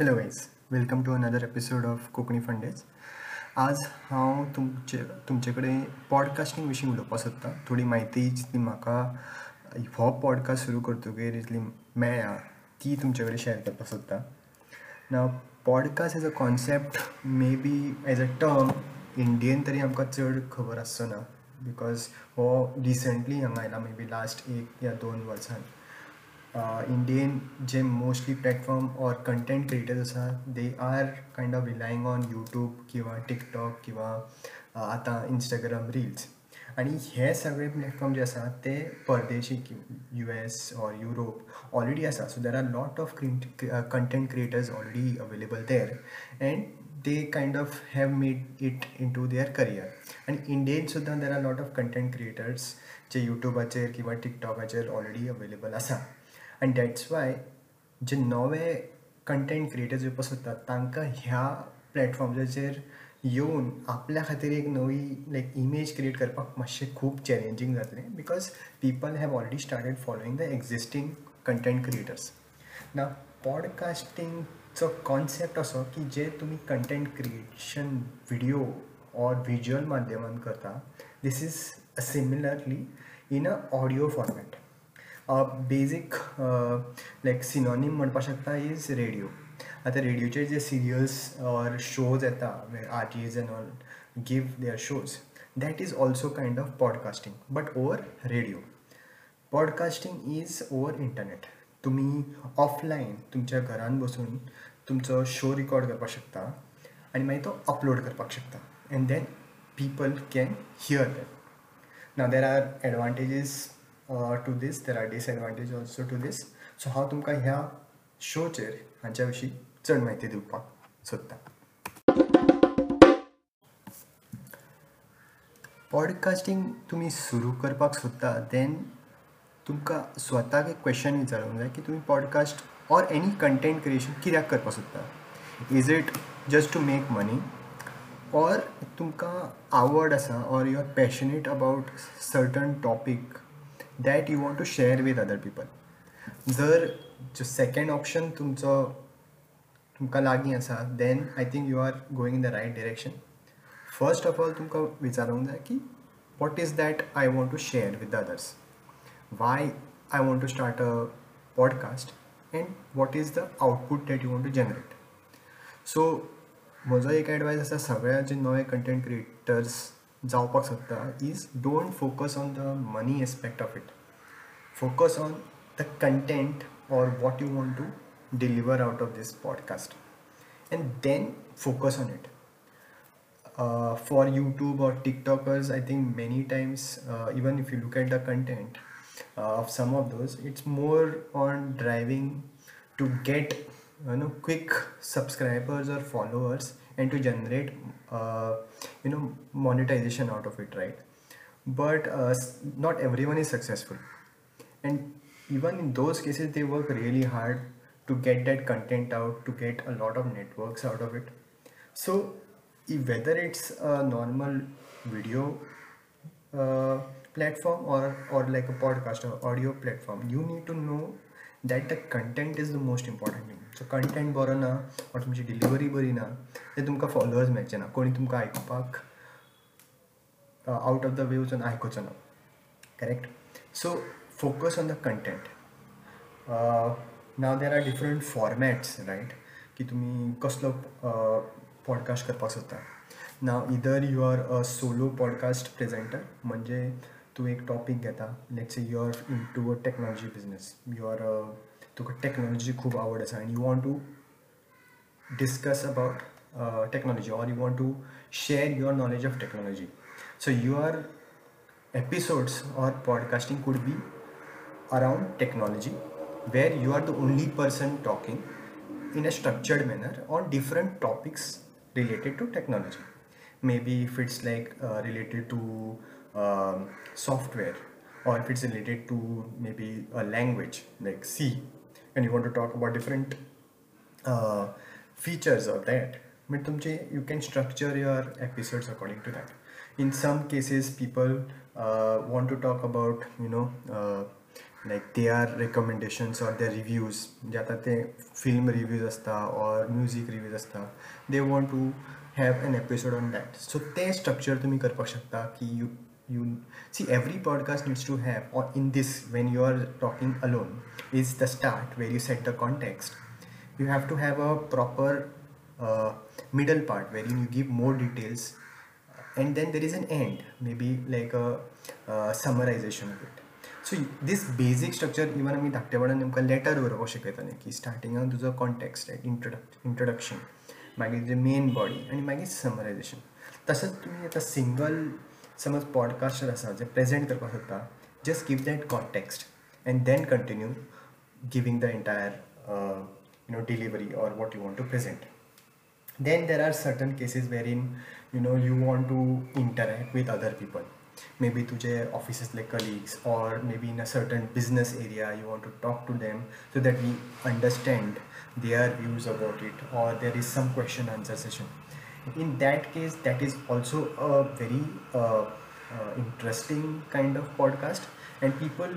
Hello guys welcome to another episode of Konkani फंडेज आज हांव तुमचे तुमचे कडेन पॉडकास्टींग विशीं उलोवपाक सोदतां थोडी म्हायती जितली म्हाका हो पॉडकास्ट सुरू करतकीर इतली मेळ्ळ्या ती तुमचे कडेन शेअर करपाक सोदतां ना podcast as a concept may be as a term इंडियेन तरी आमकां चड खबर आसचो ना बिकॉज़ हो रिसंटली हांगा आयला मे बी लास्ट एक या दोन वर्सान इंडियेन जे mostly platform or content creators आसा they are kind of relying on YouTube किंवा टिकटॉक किंवा आतां इंस्टाग्राम रिल्स आनी हे सगळे प्लॅटफॉर्म जे आसा ते परदेशी U S or Europe already आसा so there are lot of content creators already available there and they kind of have made it in to their career आनी इंडियेन सुद्दां there are lot of content creators जे युट्यूबाचेर किंवा टिकटॉकाचेर already available आसा आनी that's why जे नवे कंटेंट क्रिएटर्स येवपाक सोदतात तांकां ह्या प्लॅटफॉर्म्साचेर येवन आपल्या खातीर एक नवी लायक इमेज क्रिएट करपाक मातशें खूब चॅलेंजींग जातलें. Because people have already started following the existing content creators ना पॉडकास्टींगचो कॉन्सेप्ट असो की जे तुमी content creation video or visual माध्यमान करता this is similarly in a audio format basic like synonym म्हणपाक शकता इज रेडिओ आतां रेडिओचे जे सिरियल्स ऑर शोज येता R T as and all give their shows that is also kind of podcasting but over radio podcasting is over internet तुमी offline तुमच्या घरान बसून तुमचो शो रिकॉर्ड करपाक शकता आनी मागीर तो अपलोड करपाक शकता and then people can hear that ना there are advantages to this there are disadvantage also to this so हांव तुमकां ह्या शोचेर हांच्या विशीं चड म्हायती दिवपाक सोदतां. पॉडकास्टींग तुमी सुरू करपाक सोदता देन तुमकां स्वताक एक क्वेश्चन विचारूंक जाय की तुमी podcast or any content creation कित्याक करपाक सोदता? Is it just to make money or तुमकां आवड आसा or you are passionate about certain topic that you want to share with other people जर जो सेकेंड ऑप्शन तुमचो तुमकां लागीं आसा then I think you are going in the right direction first of all तुमकां विचारूंक जाय की what is that I want to share with the others why I want to start a podcast and what is the output that you want to generate so म्हजो एक advice आसा सगळ्या जे नवे content creators Zaupak Sutta is don't focus on the money aspect of it. Focus on the content or what you want to deliver out of this podcast and then focus on it. Uh, for YouTube or TikTokers, I think many times, uh, even if you look at the content uh, of some of those, it's more on driving to get you know quick subscribers or followers and to generate you know monetization out of it right? But not everyone is successful. And even in those cases they work really hard to get that content out to get a lot of networks out of it. So whether it's a normal video uh, platform or or like a podcast or audio platform you need to know that the content is the most important thing तुमचो content बरो ना or तुमची delivery बरी ना ते तुमकां followers मेळचे ना. कोणी तुमकां आयकुपाक आउट ऑफ द वे वचून आयकुचो ना. Correct so focus on the content now there are different formats right की तुमी कसलो पॉडकास्ट करपाक सोदता. Now either you are a solo podcast presenter म्हणजे तूं एक टॉपीक घेता. Let's you are into a technology business you are तुका टॅक्नॉलॉजी खूब आवड आसा आनी you want to discuss about technology or you want to share your knowledge of technology so your episodes or podcasting could be around technology where you are the only person talking in a structured manner on different topics related to technology maybe if it's like uh, related to um, software or if it's related to maybe a language like c and you want to talk about different uh, features of that but tumche you can structure your episodes according to that in some cases people uh, want to talk about you know uh, like they are recommendations or they reviews म्हणजे आतां ते film reviews आसता or music reviews आसता they want to have an episode on that so ते structure तुमी करपाक शकता की you you see every podcast needs to have or in this when you are talking alone is the start where you set the context you have to have a proper uh, middle part wherein you give more details and then there is an end maybe like a uh, summarization of it so these basic structure even आमी धाकटे वाडा आमकां letter बरोवपाक शिकयताले की स्टार्टिंगाक तुजो context इंट्रोडक् introduction मागीर तुजें main body आनी मागीर समरायजेशन तसोच तुमी आतां सिंगल समज पॉडकास्टर आसा जे प्रेजेंट करपाक सोदता just give that context and then continue giving the entire you know delivery or what you want to present then there are certain cases wherein you know you want to interact with other people maybe तुझे offices like colleagues or maybe in a certain business area you want to talk to them so that we understand their views about it or there is some question answer session in that case that is also a very uh, uh, interesting kind of podcast and people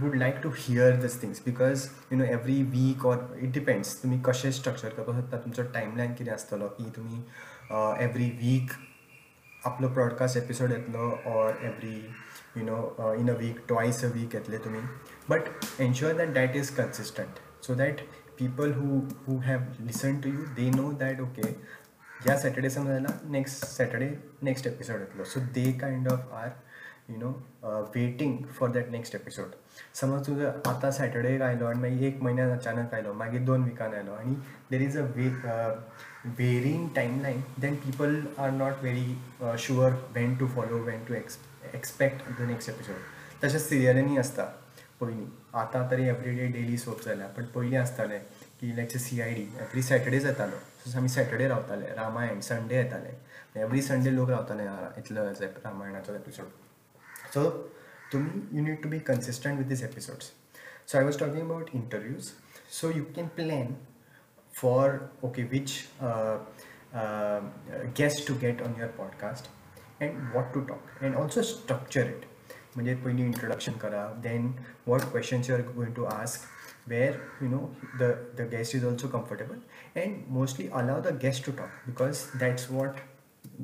would like to hear these things because you know every week or it depends तुम्ही कशें structure करपाक सोदता तुमचो timeline कितें आसतलो की तुमी every week आपलो ब्रॉडकास्ट एपिसोड येतलो or every you know in a week twice a week येतले तुमी but ensure that that is consistent so that people who who have listen to you they know that okay ह्या Saturday समज जाल्यार next Saturday next episode येतलो. So they kind of are you know waiting for that next episode समज तुजो आतां Saturday आयलो आनी मागीर एक म्हयन्यान अचानक आयलो मागीर दोन विकान आयलो आनी there is a way varying timeline then people are not very sure when to follow when to ex expect the next episode तशेंच सिरियलींनी आसता पयलीं आतां तरी एवरी डे डेली सोप जाल्या बट पयलीं आसतालें की लायक सी आय डी एवरी सॅटर्डेज येतालो आमी सॅटर्डे रावताले रामायण संडे येताले एवरी संडे लोक रावताले इतलो रामायणाचो एपिसोड सो तुम्ही you need to be consistent with these episodes so i was talking about interviews so you can plan for okay which uh, uh, guest to get on your podcast and what to talk and also structure it म्हणजे पयलीं introduction करा then what questions you are going to ask where you know the the guest is also comfortable and mostly allow the guest to talk because that's what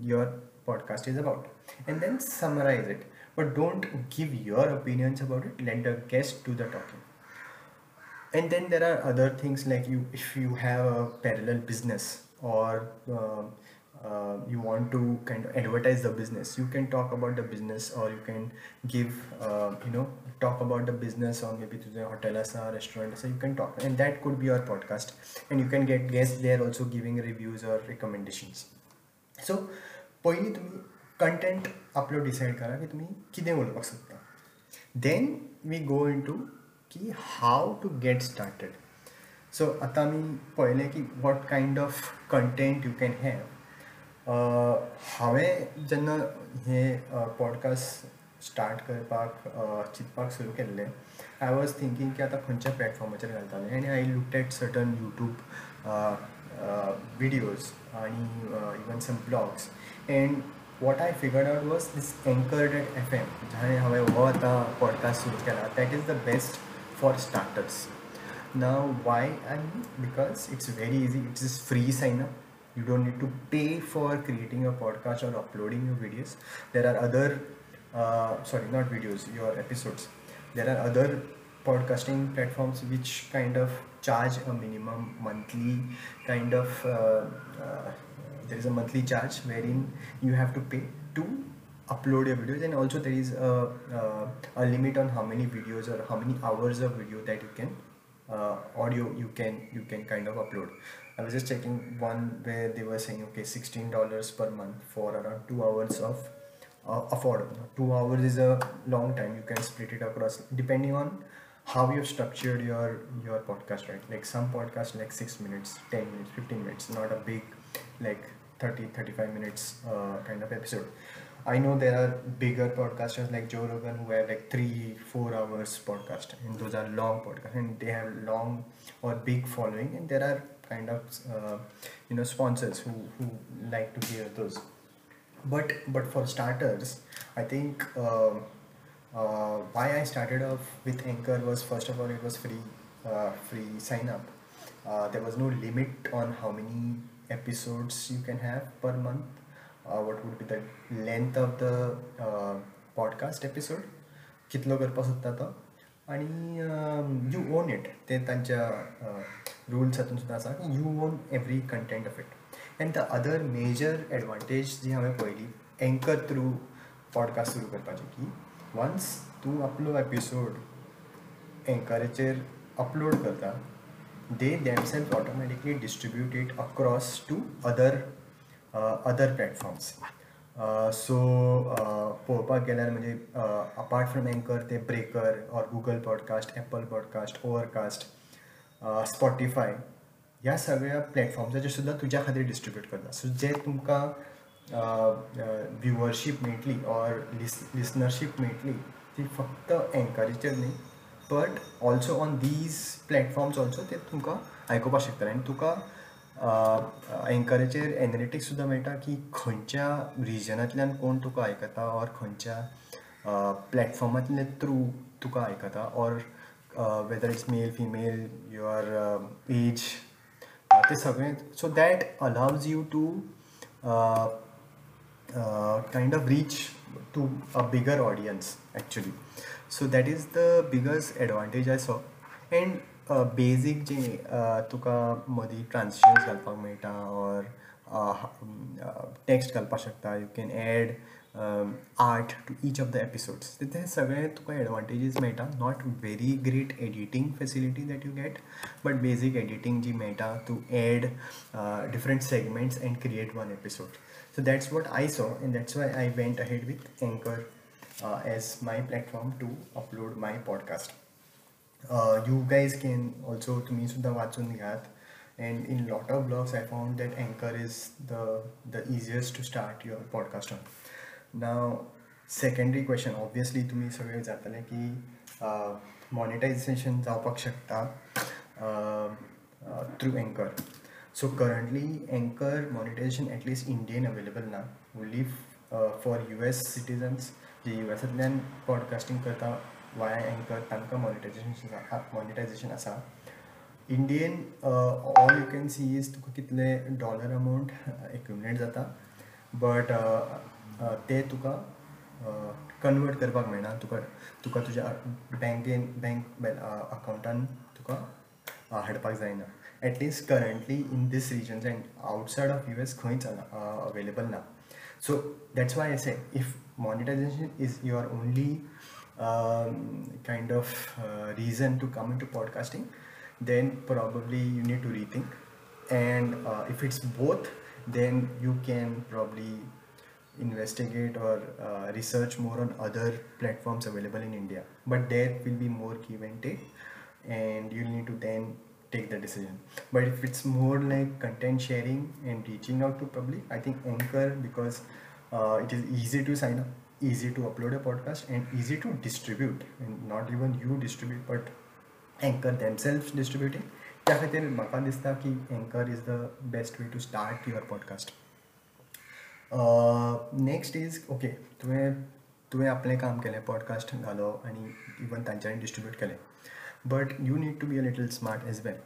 your podcast is about. And then summarize it but don't give your opinions about it. Let the guest do the talking. And then there are other things like you if you have a parallel business or um, uh, you want to kind of advertise the business you can talk about the business or you can give uh, you know talk about the business or maybe to the hotel as a restaurant so you can talk and that could be your podcast and you can get guests there also giving reviews or recommendations सो पयलीं तुमी content आपलो decide करा की तुमी कितें उलोवपाक सोदता then we go into की how to get started so आतां आमी पळयलें की what kind of content you can have हांवें जेन्ना हें पॉडकास्ट स्टार्ट करपाक चिंतपाक सुरू केल्लें आय वॉज़ थिंकींग की आतां खंयच्या प्लॅटफॉर्माचेर घालतालें आनी I look at certain YouTube videos आनी even some blogs and what I figured out was these Anchor dot F M जाणें हांवें हो आतां पॉडकास्ट सुरू केला that is the best for starters ना why I because it's very easy it's is free sign up you don't need to pay for creating a podcast or uploading your videos. There are other uh, sorry not videos your episodes. There are other podcasting platforms which kind of charge a minimum monthly kind of uh, uh, there is a monthly charge wherein you have to pay to upload your videos. And also there is a, uh, a limit on how many videos or how many hours of video that you can uh, audio you can you can kind of upload i was just checking one where they were saying okay 16 dollars per month for around two hours of uh, affordable. Two hours is a long time. You can split it across depending on how you've structured your your podcast right? Like some podcasts like 6 minutes 10 minutes 15 minutes not a big like 30 35 minutes uh, kind of episode. I know there are bigger podcasters like joe rogan who have like three four hours podcast and those are long podcasts and they have long or big following and there are kind of uh, you know sponsors who who like to hear those but but for starters i think uh, uh, why I started off with Anchor was first of all it was free, uh, free sign up. Uh, there was no limit on how many episodes you can have per month. Uh, what would be the length of the uh, podcast episode? कितलो करपा सोदता तो आणि you own it ते तांच्या rules हातून सुद्दां आसा की you own every content of it and the other major advantage जी हांवें पळयली एंकर थ्रू पॉडकास्ट सुरू करपाची की वन्स तूं आपलो एपिसोड एंकराचेर अपलोड करता they themselves automatically distribute it across to other other other so पळोवपाक गेल्यार म्हणजे अपार्ट फ्रॉम एंकर ते Breaker or Google podcast Apple podcast Overcast Spotify ह्या सगळ्या प्लॅटफॉर्म्साचेर सुद्दां तुज्या खातीर डिस्ट्रिब्यूट करता सो जे तुमकां व्ह्युअरशीप मेळटली ऑर लिसनरशीप मेळटली ती फक्त एंकरीचेर न्ही but also on these platforms also ते तुमकां आयकुपाक शकता आनी तुका एंकरेचेर एनालिटिक्स सुद्दां मेळटा की खंयच्या रिजनांतल्यान कोण तुका आयकता ऑर खंयच्या प्लॅटफॉर्मांतले थ्रू तुका आयकता or whether it's male female your age ते सगळें. So that allows you to kind of reach to a bigger audience actually so that is the biggest advantage I saw and basic जे तुका मदीं ट्रान्सलेशन्स घालपाक मेळटा or text घालपाक शकता you can add art to each of the episodes ते सगळे तुका advantages मेळटा not very great editing facility that you get but basic editing जी मेळटा to add different segments and create one episode so that's what I saw and that's why I went ahead with Anchor as my platform to upload my podcast you guys can also तुमी सुद्दां वाचून घेयात and in lot of blogs i found that anchor is the the easiest to start your podcast on now secondary question obviously तुमी सगळे जातले की monetisation जावपाक शकता through anchor so currently anchor monetisation at least Indian available ना only for U S citizens J you एसांतल्यान podcasting करता via anchor तांकां monetization monetization आसा Indian all you can see is तुका कितले डॉलर अमावंट एक्युमुलेट जाता। But ते तुका convert करपाक मेळना। तुका तुका तुज्या बँकेन बँक अकावंटान तुका हाडपाक जायना। At least currently in these regions and outside of U S खंयच अवेलेबल ना। So that's why as a if monetization is your only um, kind of uh, reason to come into podcasting then probably you need to rethink. And uh, if it's both then you can probably investigate or uh, research more on other platforms available in India. But there will be more give and take and you'll need to then take the decision. But if it's more like content sharing and reaching out to public I think Anchor because uh, it is easy to sign up. Easy to upload a podcast, and easy to distribute. And not even you distribute, but Anchor themselves distributing. त्या खातीर म्हाका दिसता की Anchor is the best way to start your podcast next is okay तुवें तुवें आपलें काम केलें पॉडकास्ट घालो आनी इवन तांच्यांनी डिस्ट्रिब्यूट केलें but you need to be a little smart as well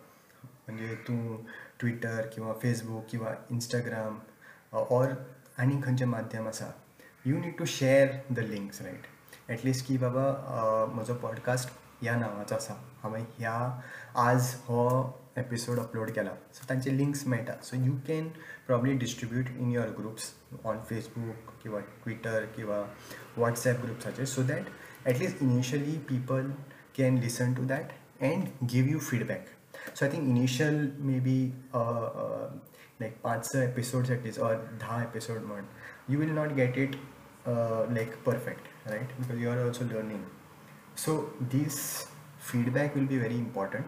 म्हणजे तूं ट्विटर किंवा फेसबूक किंवा इंस्टाग्राम ऑर आनी खंयचें माध्यम आसा you need to share the links riot at least की बाबा म्हजो पॉडकास्ट ह्या नांवाचो आसा हांवें ह्या आज हो एपिसोड अपलोड केला सो तांचे लिंक्स मेळटा so you can probably distribute in your groups on Facebook किंवा ट्विटर किंवा WhatsApp ग्रुप्साचेर so that at least initially people can listen to that and give you feedback so I think initial may be like पांच स episodes at least or धा episode म्हण you will not get it like perfect right because you are also learning so this feedback will be very important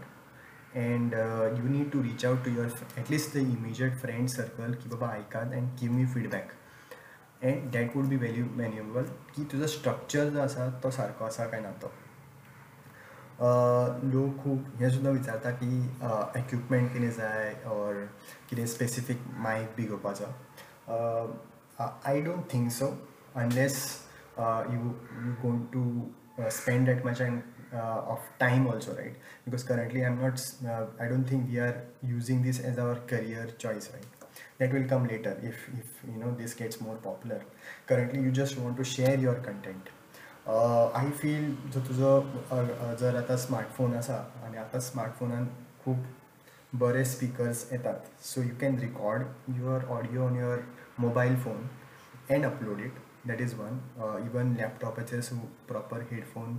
and uh, you need to reach out to your at least the immediate friend circle ki baba ऐकात and give me feedback and that would be very valuable की तुझा structure जो आसा तो सारको आसा काय ना तो लोक खूब हें सुद्दां विचारता की इक्विपमेंट कितें जाय ऑर कितें स्पेसिफीक मायक बी घेवपाचो I don't think so unless uh, you you going to uh, spend that much and uh, of time also right because currently i'm not uh, i don't think we are using this as our career choice right that will come later if if you know this gets more popular currently you just want to share your content I feel जो तुझं जर आतां smartphone आसा आनी आतां स्मार्टफोनान खूब बरे speakers येतात so you can record your audio on your mobile phone and upload it that is one even लॅपटॉपाचेर so proper headphone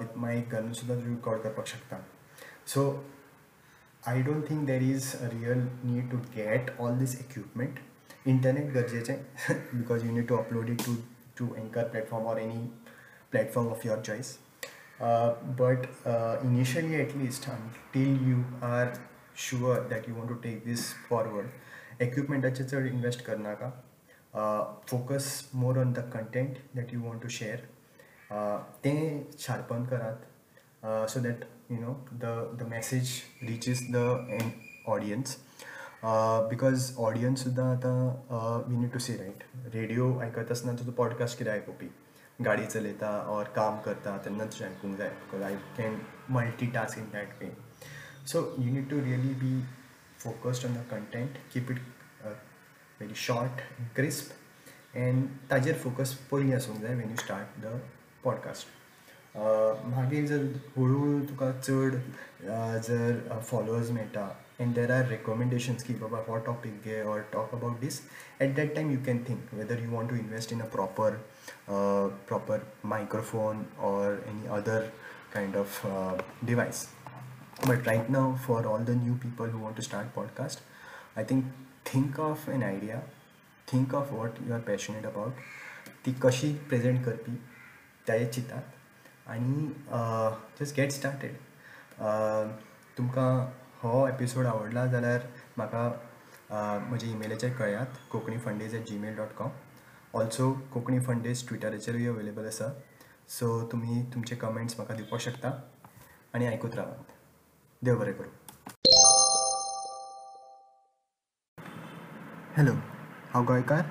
with मायक घालून सुद्दां रिकॉर्ड करपाक शकता सो आय don't think there is a real need to get all these equipment internet गरजेचें because you need to upload it to to anchor platform or any platform of your choice. Uh, but uh, initially, at least, until you are sure that you want to take this forward, equipment चड invest करना focus more on the content that you want to share तें sharpen Karat so that you know the the message reaches the end audience because audience सुद्दां आतां we need to see right radio आयकत आसतना तुजो podcast कितें आयकुपी गाडी चलयता और काम करता तेन्ना तुजें आयकूंक जाय. Because I can multitask in that way so you need to really be focused on the content keep it very short and crisp and ताजेर फोकस पयलीं आसूंक जाय when you start the podcast मागीर जर हळू तुका चड जर फॉलोवर्स मेळटा and there are recommendations keep about what topic or talk about this at that time you can think whether you want to invest in a proper uh, proper microphone or any other kind of uh, device but right now for all the new people who want to start podcast i think think of an idea think of what you are passionate about ती कशी present करपी त्या चिंतात आनी just get started तुमकां हो episode आवडला जाल्यार म्हाका म्हज्या ईमेलाचेर कळयात Konkani fundaes at Gmail dot com also Konkani fundaes ट्विटराचेरूय available आसा. सो तुमी तुमचे कमेंट्स म्हाका दिवपाक शकता. आनी आयकूत रावात देव बरें करूं. हॅलो हांव गोंयकार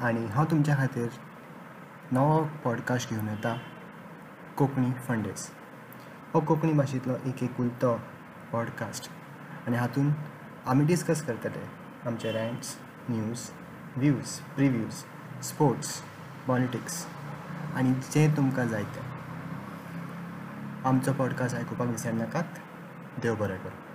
आनी हांव तुमच्या खातीर नवो पॉडकास्ट घेवन येता कोंकणी फंडेज हो कोंकणी भाशेंतलो एक एकुलतो पॉडकास्ट आनी हातूंत आमी डिस्कस करतले आमचे rants news views previews sports politics आनी जें तुमकां जाय तें आमचो पॉडकास्ट आयकुपाक विसरनाकात. देव बरें करूं.